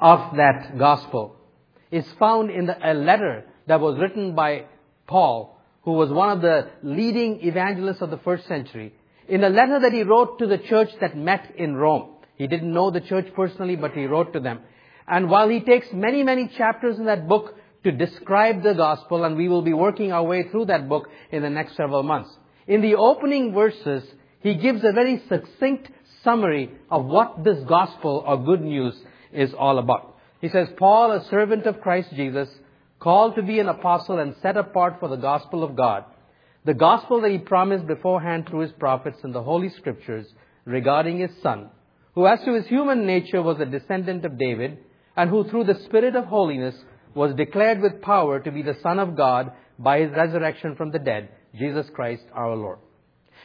of that gospel is found in the, a letter that was written by Paul, who was one of the leading evangelists of the first century, in a letter that he wrote to the church that met in Rome. He didn't know the church personally, but he wrote to them. And while he takes many, many chapters in that book to describe the gospel, and we will be working our way through that book in the next several months. In the opening verses, he gives a very succinct summary of what this gospel or good news is all about. He says, Paul, a servant of Christ Jesus, called to be an apostle and set apart for the gospel of God, the gospel that he promised beforehand through his prophets in the Holy Scriptures regarding his son, who as to his human nature was a descendant of David, and who through the Spirit of holiness was declared with power to be the Son of God by his resurrection from the dead, Jesus Christ our Lord.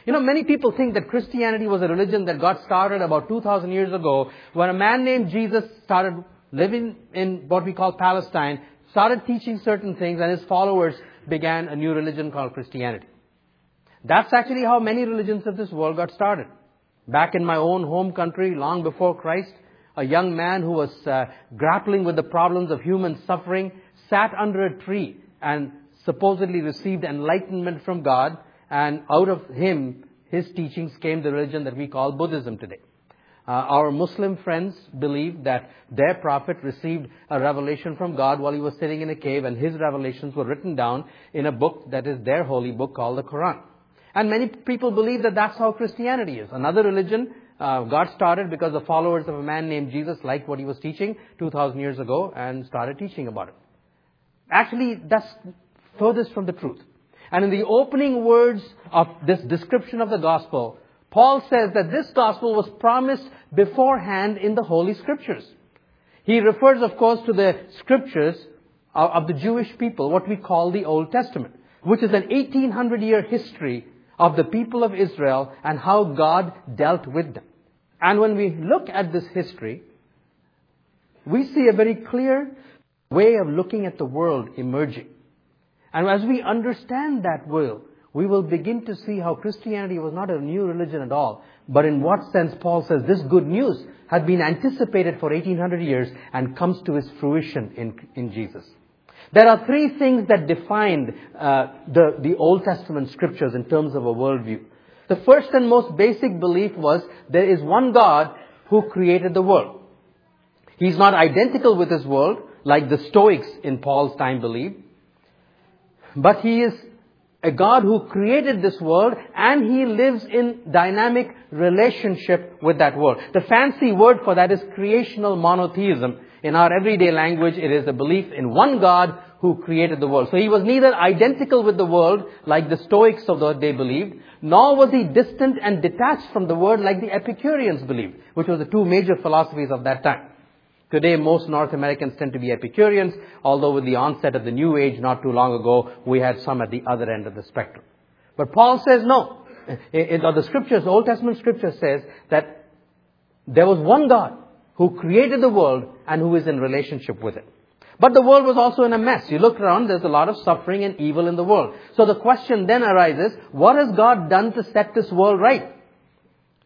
You know, many people think that Christianity was a religion that got started about 2,000 years ago when a man named Jesus started living in what we call Palestine, started teaching certain things, and his followers began a new religion called Christianity. That's actually how many religions of this world got started. Back in my own home country, long before Christ, a young man who was uh, grappling with the problems of human suffering sat under a tree and supposedly received enlightenment from God, and out of him, his teachings came the religion that we call Buddhism today. Uh, our Muslim friends believe that their prophet received a revelation from God while he was sitting in a cave, and his revelations were written down in a book that is their holy book called the Quran. And many people believe that that's how Christianity is. Another religion uh, got started because the followers of a man named Jesus liked what he was teaching 2,000 years ago and started teaching about it. Actually, that's furthest from the truth. And in the opening words of this description of the gospel, Paul says that this gospel was promised beforehand in the Holy Scriptures. He refers, of course, to the scriptures of the Jewish people, what we call the Old Testament, which is an 1800 year history of the people of Israel and how God dealt with them. And when we look at this history, we see a very clear way of looking at the world emerging. And as we understand that will, we will begin to see how Christianity was not a new religion at all, but in what sense Paul says this good news had been anticipated for 1800 years and comes to its fruition in, in Jesus. There are three things that defined uh, the, the Old Testament scriptures in terms of a worldview. The first and most basic belief was there is one God who created the world. He's not identical with his world, like the Stoics in Paul's time believed, but he is a God who created this world and he lives in dynamic relationship with that world. The fancy word for that is creational monotheism. In our everyday language, it is a belief in one God who created the world. So he was neither identical with the world, like the Stoics of the day believed, nor was he distant and detached from the world like the Epicureans believed, which were the two major philosophies of that time. Today, most North Americans tend to be Epicureans, although with the onset of the New Age not too long ago, we had some at the other end of the spectrum. But Paul says no. In, the scriptures, the Old Testament scripture says that there was one God who created the world and who is in relationship with it. But the world was also in a mess. You look around, there's a lot of suffering and evil in the world. So the question then arises, what has God done to set this world right?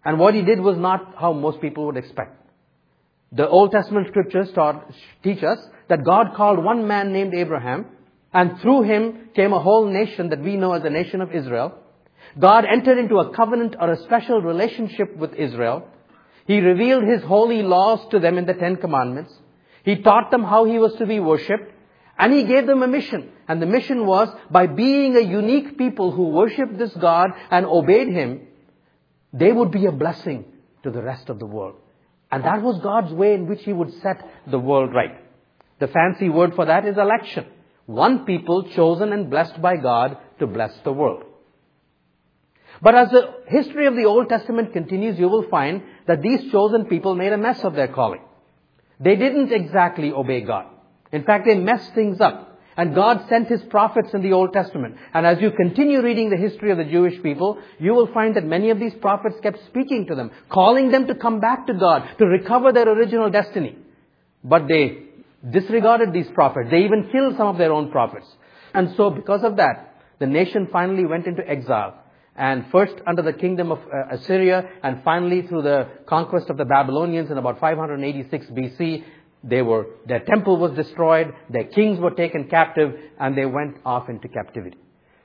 And what he did was not how most people would expect. The Old Testament scriptures taught, teach us that God called one man named Abraham, and through him came a whole nation that we know as the nation of Israel. God entered into a covenant or a special relationship with Israel. He revealed His holy laws to them in the Ten Commandments. He taught them how He was to be worshipped. And He gave them a mission. And the mission was, by being a unique people who worshiped this God and obeyed Him, they would be a blessing to the rest of the world. And that was God's way in which He would set the world right. The fancy word for that is election. One people chosen and blessed by God to bless the world. But as the history of the Old Testament continues, you will find that these chosen people made a mess of their calling. They didn't exactly obey God. In fact, they messed things up. And God sent His prophets in the Old Testament. And as you continue reading the history of the Jewish people, you will find that many of these prophets kept speaking to them, calling them to come back to God, to recover their original destiny. But they disregarded these prophets. They even killed some of their own prophets. And so because of that, the nation finally went into exile and first under the kingdom of uh, Assyria, and finally through the conquest of the Babylonians in about 586 BC, They were, their temple was destroyed, their kings were taken captive, and they went off into captivity.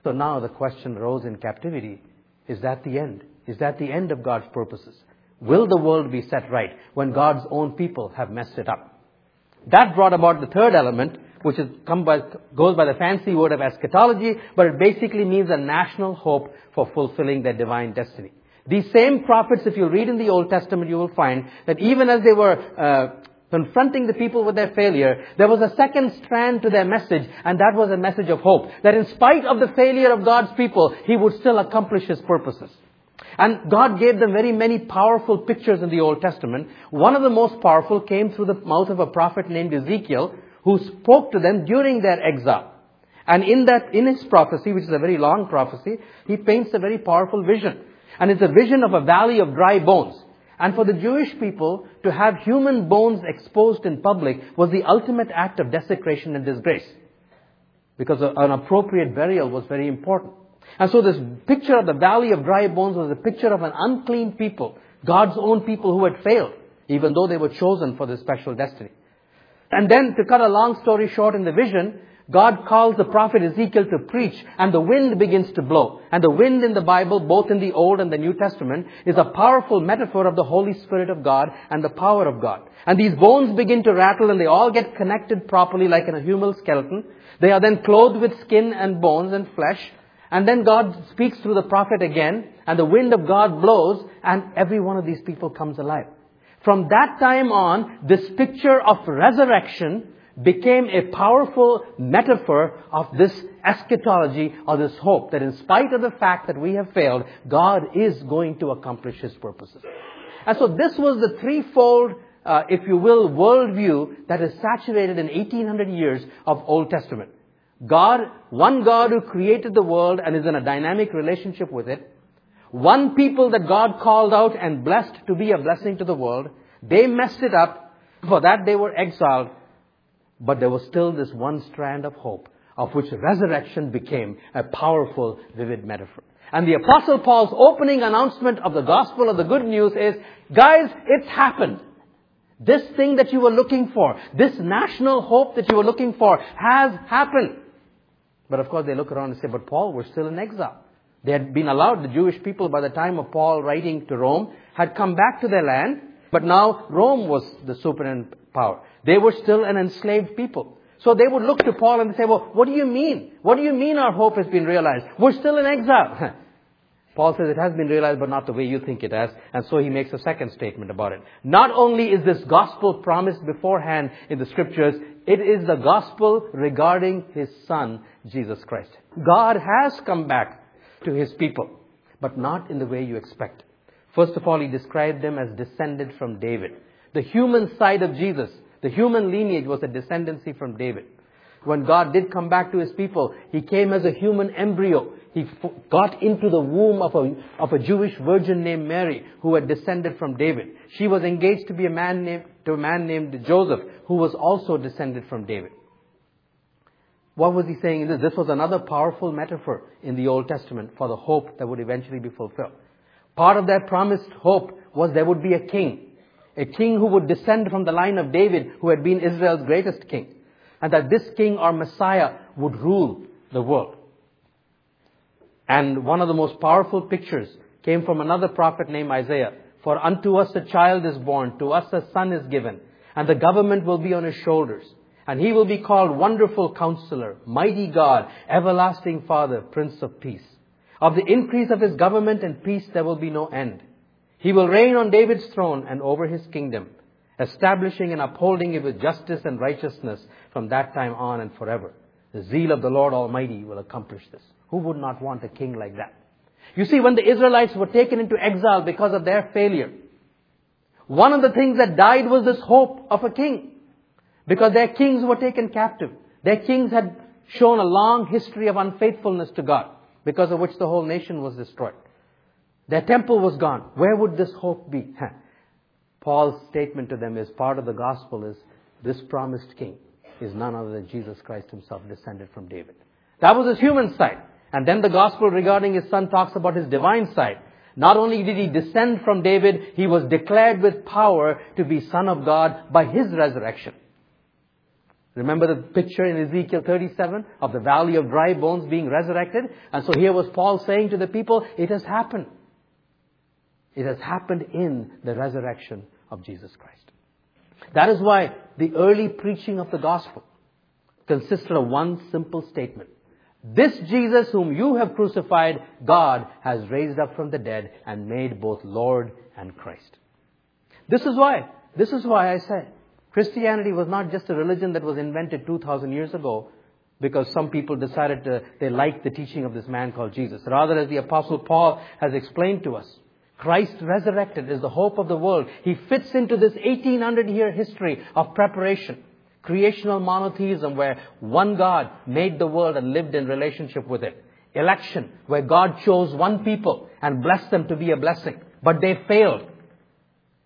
So now the question arose in captivity, is that the end? Is that the end of God's purposes? Will the world be set right when God's own people have messed it up? That brought about the third element, which is by, goes by the fancy word of eschatology, but it basically means a national hope for fulfilling their divine destiny. These same prophets, if you read in the Old Testament, you will find that even as they were uh, confronting the people with their failure, there was a second strand to their message, and that was a message of hope. That in spite of the failure of God's people, He would still accomplish His purposes. And God gave them very many powerful pictures in the Old Testament. One of the most powerful came through the mouth of a prophet named Ezekiel, who spoke to them during their exile. And in that, in his prophecy, which is a very long prophecy, he paints a very powerful vision. And it's a vision of a valley of dry bones. And for the Jewish people, to have human bones exposed in public was the ultimate act of desecration and disgrace. Because an appropriate burial was very important. And so this picture of the valley of dry bones was a picture of an unclean people, God's own people who had failed, even though they were chosen for this special destiny. And then, to cut a long story short in the vision, God calls the prophet Ezekiel to preach and the wind begins to blow. And the wind in the Bible, both in the Old and the New Testament, is a powerful metaphor of the Holy Spirit of God and the power of God. And these bones begin to rattle and they all get connected properly like in a human skeleton. They are then clothed with skin and bones and flesh. And then God speaks through the prophet again and the wind of God blows and every one of these people comes alive. From that time on, this picture of resurrection became a powerful metaphor of this eschatology or this hope that in spite of the fact that we have failed, God is going to accomplish His purposes. And so this was the threefold, uh, if you will, worldview that is saturated in 1800 years of Old Testament. God, one God who created the world and is in a dynamic relationship with it. One people that God called out and blessed to be a blessing to the world. They messed it up. For that they were exiled. But there was still this one strand of hope, of which resurrection became a powerful, vivid metaphor. And the apostle Paul's opening announcement of the gospel of the good news is, guys, it's happened. This thing that you were looking for, this national hope that you were looking for has happened. But of course they look around and say, but Paul, we're still in exile. They had been allowed, the Jewish people by the time of Paul writing to Rome, had come back to their land, but now Rome was the superintendent power. They were still an enslaved people. So they would look to Paul and say, well, what do you mean? What do you mean our hope has been realized? We're still in exile. Paul says it has been realized, but not the way you think it has. And so he makes a second statement about it. Not only is this gospel promised beforehand in the scriptures, it is the gospel regarding his son, Jesus Christ. God has come back to his people, but not in the way you expect. First of all, he described them as descended from David. The human side of Jesus, the human lineage was a descendancy from David. When God did come back to his people, he came as a human embryo. He got into the womb of a, of a Jewish virgin named Mary who had descended from David. She was engaged to be a man named, to a man named Joseph who was also descended from David. What was he saying in this? This was another powerful metaphor in the Old Testament for the hope that would eventually be fulfilled. Part of that promised hope was there would be a king. A king who would descend from the line of David, who had been Israel's greatest king. And that this king or Messiah would rule the world. And one of the most powerful pictures came from another prophet named Isaiah. For unto us a child is born, to us a son is given, and the government will be on his shoulders. And he will be called Wonderful Counselor, Mighty God, Everlasting Father, Prince of Peace. Of the increase of his government and peace there will be no end. He will reign on David's throne and over his kingdom, establishing and upholding it with justice and righteousness from that time on and forever. The zeal of the Lord Almighty will accomplish this. Who would not want a king like that? You see, when the Israelites were taken into exile because of their failure, one of the things that died was this hope of a king. Because their kings were taken captive. Their kings had shown a long history of unfaithfulness to God, because of which the whole nation was destroyed. Their temple was gone. Where would this hope be? Paul's statement to them is part of the gospel is this promised king is none other than Jesus Christ himself descended from David. That was his human side. And then the gospel regarding his son talks about his divine side. Not only did he descend from David, he was declared with power to be son of God by his resurrection. Remember the picture in Ezekiel 37 of the valley of dry bones being resurrected? And so here was Paul saying to the people, it has happened. It has happened in the resurrection of Jesus Christ. That is why the early preaching of the gospel consisted of one simple statement. This Jesus whom you have crucified, God has raised up from the dead and made both Lord and Christ. This is why, this is why I said, Christianity was not just a religion that was invented 2,000 years ago because some people decided to, they liked the teaching of this man called Jesus. Rather, as the apostle Paul has explained to us, Christ resurrected is the hope of the world. He fits into this 1800 year history of preparation. Creational monotheism where one God made the world and lived in relationship with it. Election where God chose one people and blessed them to be a blessing. But they failed.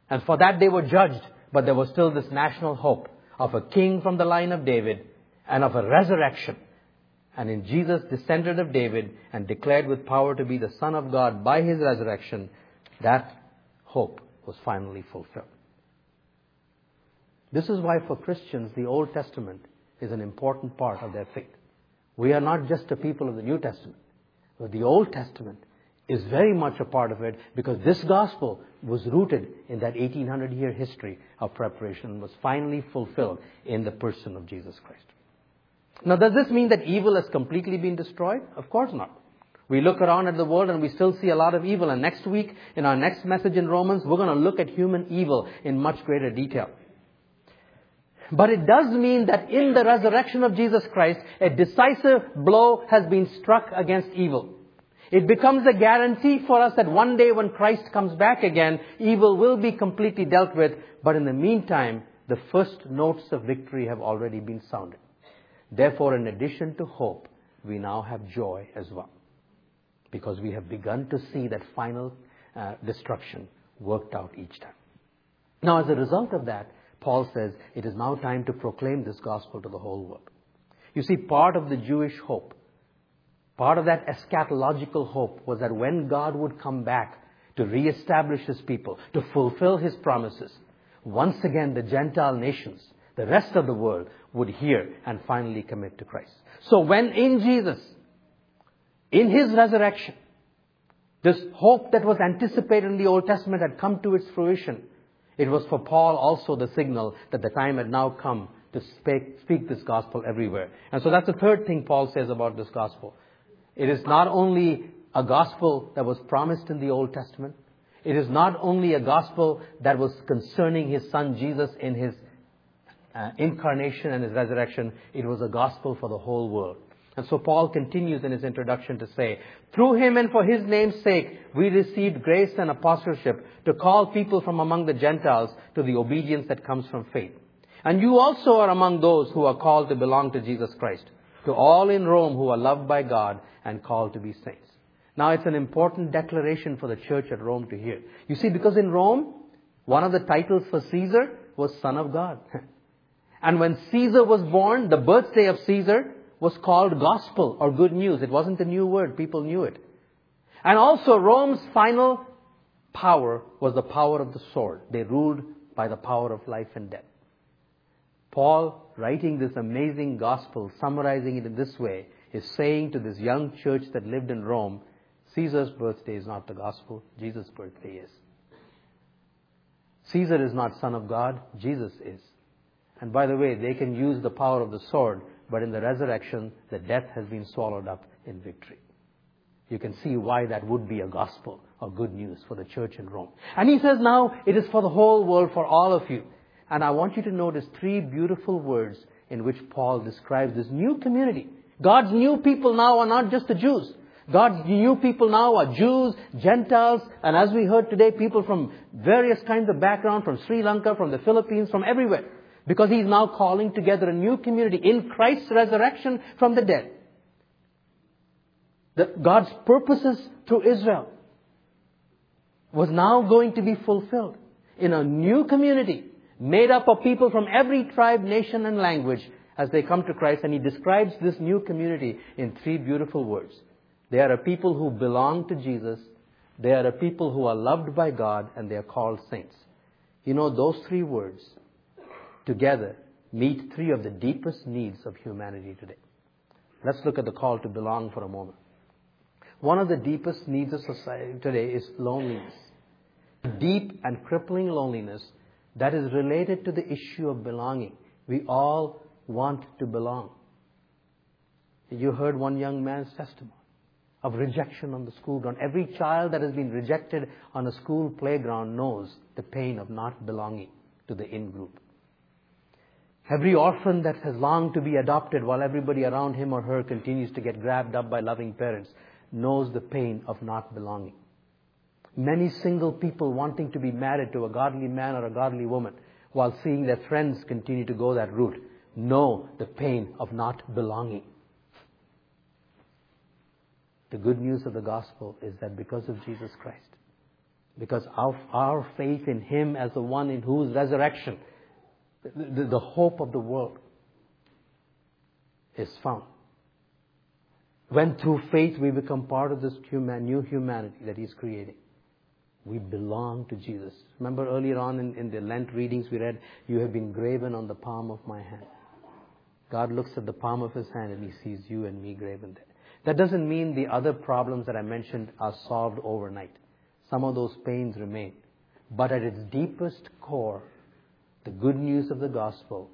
And for that they were judged. But there was still this national hope of a king from the line of David and of a resurrection. And in Jesus, descendant of David and declared with power to be the Son of God by his resurrection, that hope was finally fulfilled. This is why for Christians the Old Testament is an important part of their faith. We are not just a people of the New Testament, but the Old Testament is very much a part of it because this gospel was rooted in that 1800 year history of preparation and was finally fulfilled in the person of Jesus Christ. Now, does this mean that evil has completely been destroyed? Of course not. We look around at the world and we still see a lot of evil. And next week, in our next message in Romans, we're going to look at human evil in much greater detail. But it does mean that in the resurrection of Jesus Christ, a decisive blow has been struck against evil. It becomes a guarantee for us that one day when Christ comes back again, evil will be completely dealt with. But in the meantime, the first notes of victory have already been sounded. Therefore, in addition to hope, we now have joy as well because we have begun to see that final uh, destruction worked out each time. Now, as a result of that, Paul says it is now time to proclaim this gospel to the whole world. You see, part of the Jewish hope, part of that eschatological hope was that when God would come back to reestablish his people, to fulfill his promises, once again the Gentile nations, the rest of the world, would hear and finally commit to Christ. So when in Jesus, in his resurrection, this hope that was anticipated in the Old Testament had come to its fruition. It was for Paul also the signal that the time had now come to speak, speak this gospel everywhere. And so that's the third thing Paul says about this gospel. It is not only a gospel that was promised in the Old Testament. It is not only a gospel that was concerning his son Jesus in his uh, incarnation and his resurrection. It was a gospel for the whole world. And so Paul continues in his introduction to say, through him and for his name's sake, we received grace and apostleship to call people from among the Gentiles to the obedience that comes from faith. And you also are among those who are called to belong to Jesus Christ, to all in Rome who are loved by God and called to be saints. Now it's an important declaration for the church at Rome to hear. You see, because in Rome, one of the titles for Caesar was Son of God. and when Caesar was born, the birthday of Caesar, was called gospel or good news. It wasn't a new word. People knew it. And also Rome's final power was the power of the sword. They ruled by the power of life and death. Paul, writing this amazing gospel, summarizing it in this way, is saying to this young church that lived in Rome, Caesar's birthday is not the gospel, Jesus' birthday is. Caesar is not son of God, Jesus is. And by the way, they can use the power of the sword but in the resurrection, the death has been swallowed up in victory. You can see why that would be a gospel or good news for the church in Rome. And he says now it is for the whole world, for all of you. And I want you to notice three beautiful words in which Paul describes this new community. God's new people now are not just the Jews. God's new people now are Jews, Gentiles, and as we heard today, people from various kinds of background, from Sri Lanka, from the Philippines, from everywhere. Because he's now calling together a new community in Christ's resurrection from the dead. That God's purposes through Israel was now going to be fulfilled in a new community made up of people from every tribe, nation, and language as they come to Christ. And he describes this new community in three beautiful words. They are a people who belong to Jesus. They are a people who are loved by God and they are called saints. You know, those three words together meet three of the deepest needs of humanity today. Let's look at the call to belong for a moment. One of the deepest needs of society today is loneliness. Deep and crippling loneliness that is related to the issue of belonging. We all want to belong. You heard one young man's testimony of rejection on the school ground. Every child that has been rejected on a school playground knows the pain of not belonging to the in group. Every orphan that has longed to be adopted while everybody around him or her continues to get grabbed up by loving parents knows the pain of not belonging. Many single people wanting to be married to a godly man or a godly woman while seeing their friends continue to go that route know the pain of not belonging. The good news of the gospel is that because of Jesus Christ, because of our faith in Him as the one in whose resurrection the, the hope of the world is found. When through faith we become part of this human, new humanity that He's creating, we belong to Jesus. Remember earlier on in, in the Lent readings we read, You have been graven on the palm of my hand. God looks at the palm of His hand and He sees you and me graven there. That doesn't mean the other problems that I mentioned are solved overnight. Some of those pains remain. But at its deepest core, the good news of the gospel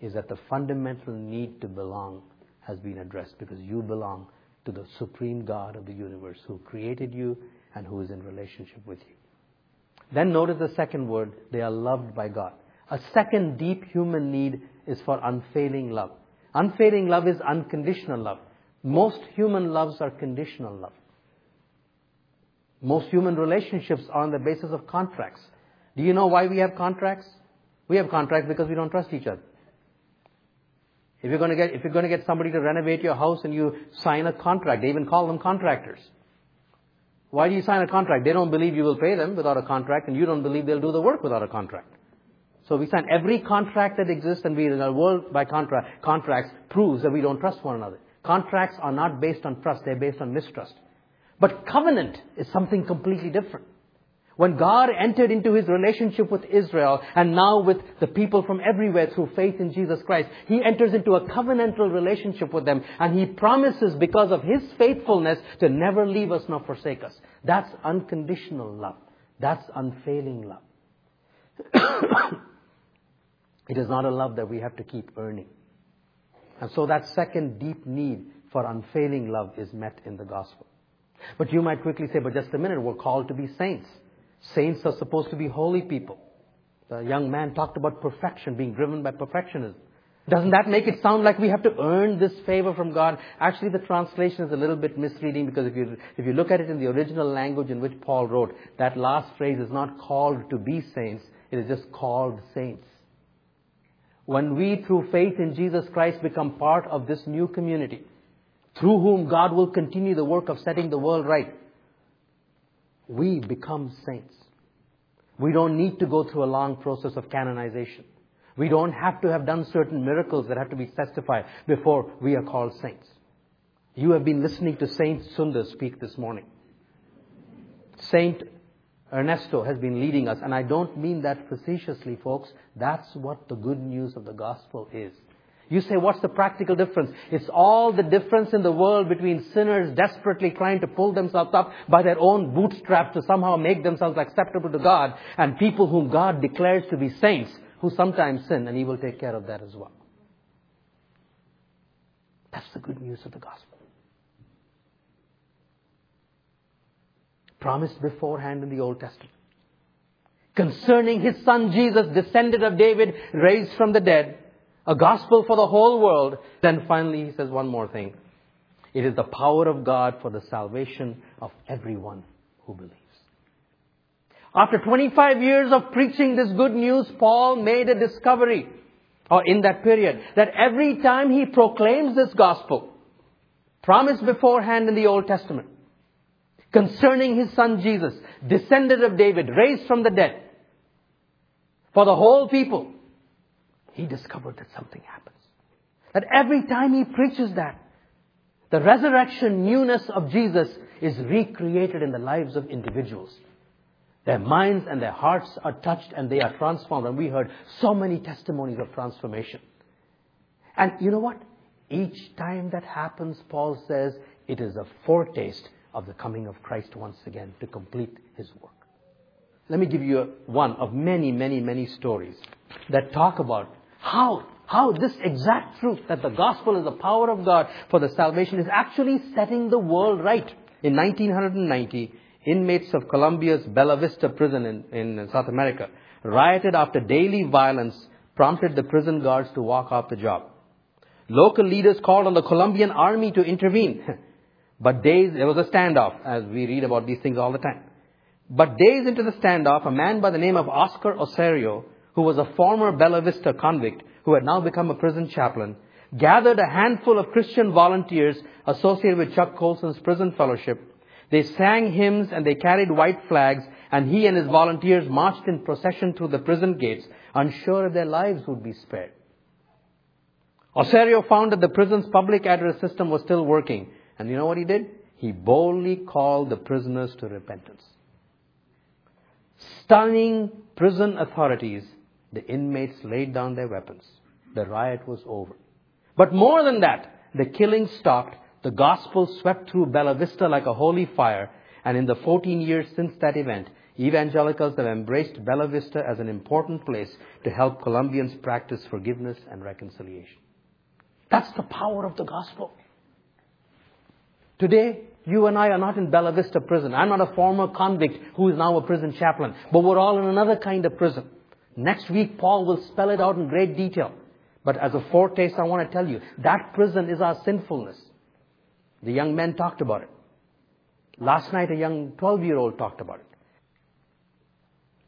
is that the fundamental need to belong has been addressed because you belong to the supreme God of the universe who created you and who is in relationship with you. Then notice the second word, they are loved by God. A second deep human need is for unfailing love. Unfailing love is unconditional love. Most human loves are conditional love. Most human relationships are on the basis of contracts. Do you know why we have contracts? We have contracts because we don't trust each other. If you're going to get, if you're going to get somebody to renovate your house and you sign a contract, they even call them contractors. Why do you sign a contract? They don't believe you will pay them without a contract and you don't believe they'll do the work without a contract. So we sign every contract that exists and we in our world by contract, contracts proves that we don't trust one another. Contracts are not based on trust, they're based on mistrust. But covenant is something completely different. When God entered into his relationship with Israel and now with the people from everywhere through faith in Jesus Christ, he enters into a covenantal relationship with them and he promises because of his faithfulness to never leave us nor forsake us. That's unconditional love. That's unfailing love. it is not a love that we have to keep earning. And so that second deep need for unfailing love is met in the gospel. But you might quickly say, but just a minute, we're called to be saints. Saints are supposed to be holy people. The young man talked about perfection, being driven by perfectionism. Doesn't that make it sound like we have to earn this favor from God? Actually, the translation is a little bit misleading because if you, if you look at it in the original language in which Paul wrote, that last phrase is not called to be saints, it is just called saints. When we, through faith in Jesus Christ, become part of this new community, through whom God will continue the work of setting the world right, we become saints. We don't need to go through a long process of canonization. We don't have to have done certain miracles that have to be testified before we are called saints. You have been listening to Saint Sundar speak this morning. Saint Ernesto has been leading us, and I don't mean that facetiously, folks. That's what the good news of the gospel is. You say, what's the practical difference? It's all the difference in the world between sinners desperately trying to pull themselves up by their own bootstraps to somehow make themselves acceptable to God and people whom God declares to be saints who sometimes sin and He will take care of that as well. That's the good news of the gospel. promised beforehand in the Old Testament. Concerning his son Jesus, descendant of David, raised from the dead, a gospel for the whole world. Then finally he says one more thing. It is the power of God for the salvation of everyone who believes. After 25 years of preaching this good news, Paul made a discovery, or in that period, that every time he proclaims this gospel, promised beforehand in the Old Testament, concerning his son Jesus, descendant of David, raised from the dead, for the whole people, he discovered that something happens. That every time he preaches that, the resurrection newness of Jesus is recreated in the lives of individuals. Their minds and their hearts are touched and they are transformed. And we heard so many testimonies of transformation. And you know what? Each time that happens, Paul says, it is a foretaste of the coming of Christ once again to complete his work. Let me give you one of many, many, many stories that talk about how, how this exact truth that the gospel is the power of God for the salvation is actually setting the world right. In 1990, inmates of Colombia's Bella Vista prison in, in South America rioted after daily violence prompted the prison guards to walk off the job. Local leaders called on the Colombian army to intervene. but days, there was a standoff, as we read about these things all the time. But days into the standoff, a man by the name of Oscar Osorio, who was a former Bella Vista convict, who had now become a prison chaplain, gathered a handful of Christian volunteers associated with Chuck Colson's prison fellowship. They sang hymns and they carried white flags, and he and his volunteers marched in procession through the prison gates, unsure if their lives would be spared. Osorio found that the prison's public address system was still working. And you know what he did? He boldly called the prisoners to repentance. Stunning prison authorities, the inmates laid down their weapons. The riot was over. But more than that, the killing stopped. The gospel swept through Bella Vista like a holy fire. And in the 14 years since that event, evangelicals have embraced Bella Vista as an important place to help Colombians practice forgiveness and reconciliation. That's the power of the gospel. Today, you and I are not in Bella Vista prison. I'm not a former convict who is now a prison chaplain, but we're all in another kind of prison. Next week, Paul will spell it out in great detail. But as a foretaste, I want to tell you, that prison is our sinfulness. The young men talked about it. Last night, a young 12 year old talked about it.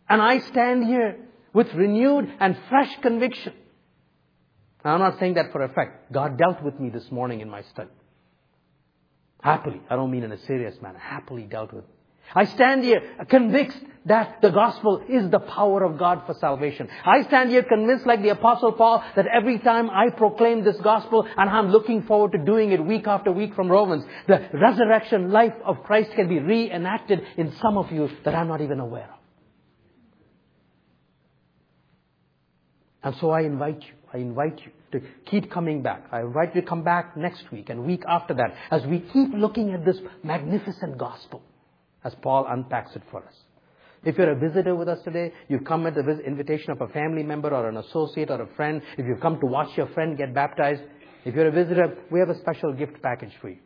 And I stand here with renewed and fresh conviction I'm not saying that for effect. God dealt with me this morning in my study. Happily. I don't mean in a serious manner. Happily dealt with me. I stand here convinced that the gospel is the power of God for salvation. I stand here convinced like the apostle Paul that every time I proclaim this gospel and I'm looking forward to doing it week after week from Romans, the resurrection life of Christ can be reenacted in some of you that I'm not even aware of. And so I invite you I invite you to keep coming back. I invite you to come back next week and week after that as we keep looking at this magnificent gospel as Paul unpacks it for us. If you're a visitor with us today, you've come at the invitation of a family member or an associate or a friend, if you've come to watch your friend get baptized, if you're a visitor, we have a special gift package for you.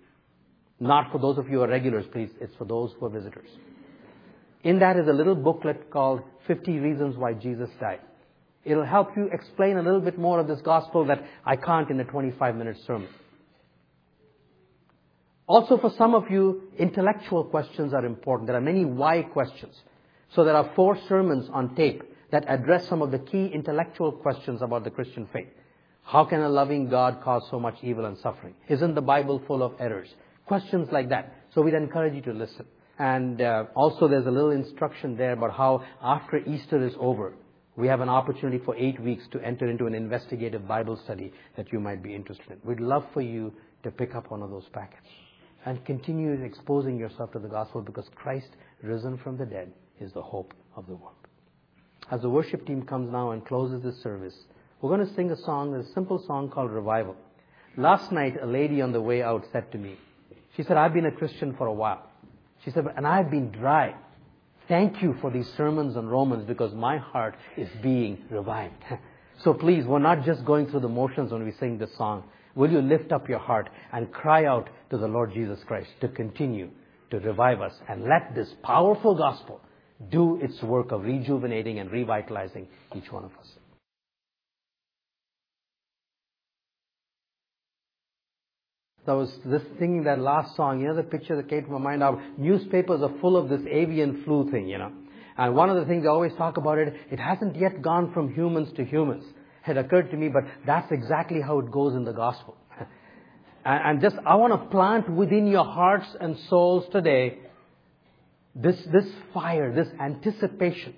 Not for those of you who are regulars, please. It's for those who are visitors. In that is a little booklet called 50 Reasons Why Jesus Died. It'll help you explain a little bit more of this gospel that I can't in a 25 minute sermon. Also, for some of you, intellectual questions are important. There are many why questions. So there are four sermons on tape that address some of the key intellectual questions about the Christian faith. How can a loving God cause so much evil and suffering? Isn't the Bible full of errors? Questions like that. So we'd encourage you to listen. And uh, also there's a little instruction there about how after Easter is over, we have an opportunity for eight weeks to enter into an investigative Bible study that you might be interested in. We'd love for you to pick up one of those packets and continue exposing yourself to the gospel because Christ, risen from the dead, is the hope of the world. As the worship team comes now and closes this service, we're going to sing a song, a simple song called Revival. Last night, a lady on the way out said to me, she said, I've been a Christian for a while. She said, and I've been dry. Thank you for these sermons on Romans because my heart is being revived. so please, we're not just going through the motions when we sing this song. Will you lift up your heart and cry out to the Lord Jesus Christ to continue to revive us and let this powerful gospel do its work of rejuvenating and revitalizing each one of us. I was just thinking that last song, you know, the picture that came to my mind, our newspapers are full of this avian flu thing, you know. And one of the things they always talk about it, it hasn't yet gone from humans to humans. It occurred to me, but that's exactly how it goes in the gospel. and, just, I want to plant within your hearts and souls today this, this fire, this anticipation.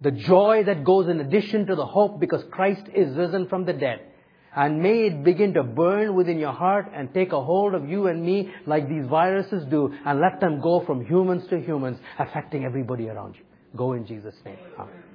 The joy that goes in addition to the hope because Christ is risen from the dead And may it begin to burn within your heart and take a hold of you and me like these viruses do and let them go from humans to humans, affecting everybody around you. Go in Jesus' name. Amen.